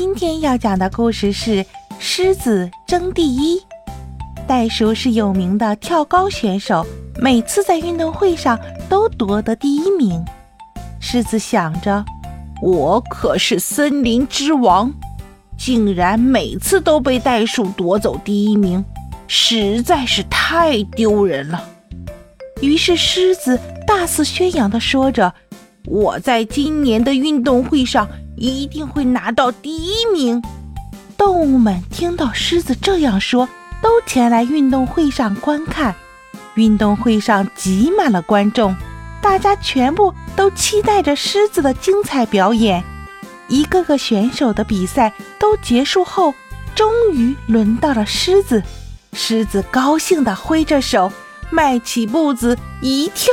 今天要讲的故事是《狮子争第一》。袋鼠是有名的跳高选手，每次在运动会上都夺得第一名。狮子想着：“我可是森林之王，竟然每次都被袋鼠夺走第一名，实在是太丢人了。”于是，狮子大肆宣扬地说着：“我在今年的运动会上。”一定会拿到第一名。动物们听到狮子这样说，都前来运动会上观看。运动会上挤满了观众，大家全部都期待着狮子的精彩表演。一个个选手的比赛都结束后，终于轮到了狮子。狮子高兴地挥着手，迈起步子一跳。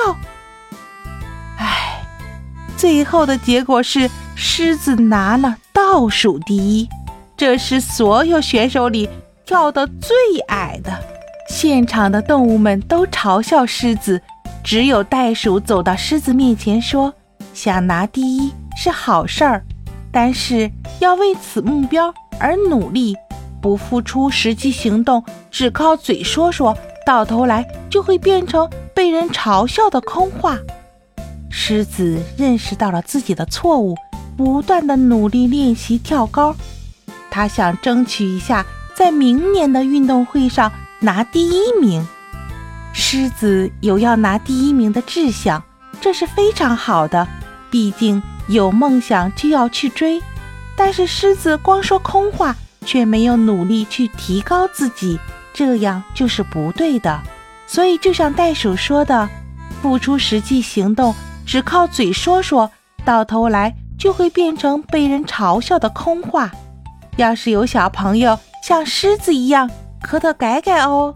最后的结果是。狮子拿了倒数第一，这是所有选手里跳得最矮的。现场的动物们都嘲笑狮子，只有袋鼠走到狮子面前说：“想拿第一是好事儿，但是要为此目标而努力，不付出实际行动，只靠嘴说说，到头来就会变成被人嘲笑的空话。”狮子认识到了自己的错误。不断的努力练习跳高，他想争取一下在明年的运动会上拿第一名。狮子有要拿第一名的志向，这是非常好的。毕竟有梦想就要去追，但是狮子光说空话，却没有努力去提高自己，这样就是不对的。所以就像袋鼠说的，付出实际行动，只靠嘴说说，到头来。就会变成被人嘲笑的空话。要是有小朋友像狮子一样，可得改改哦。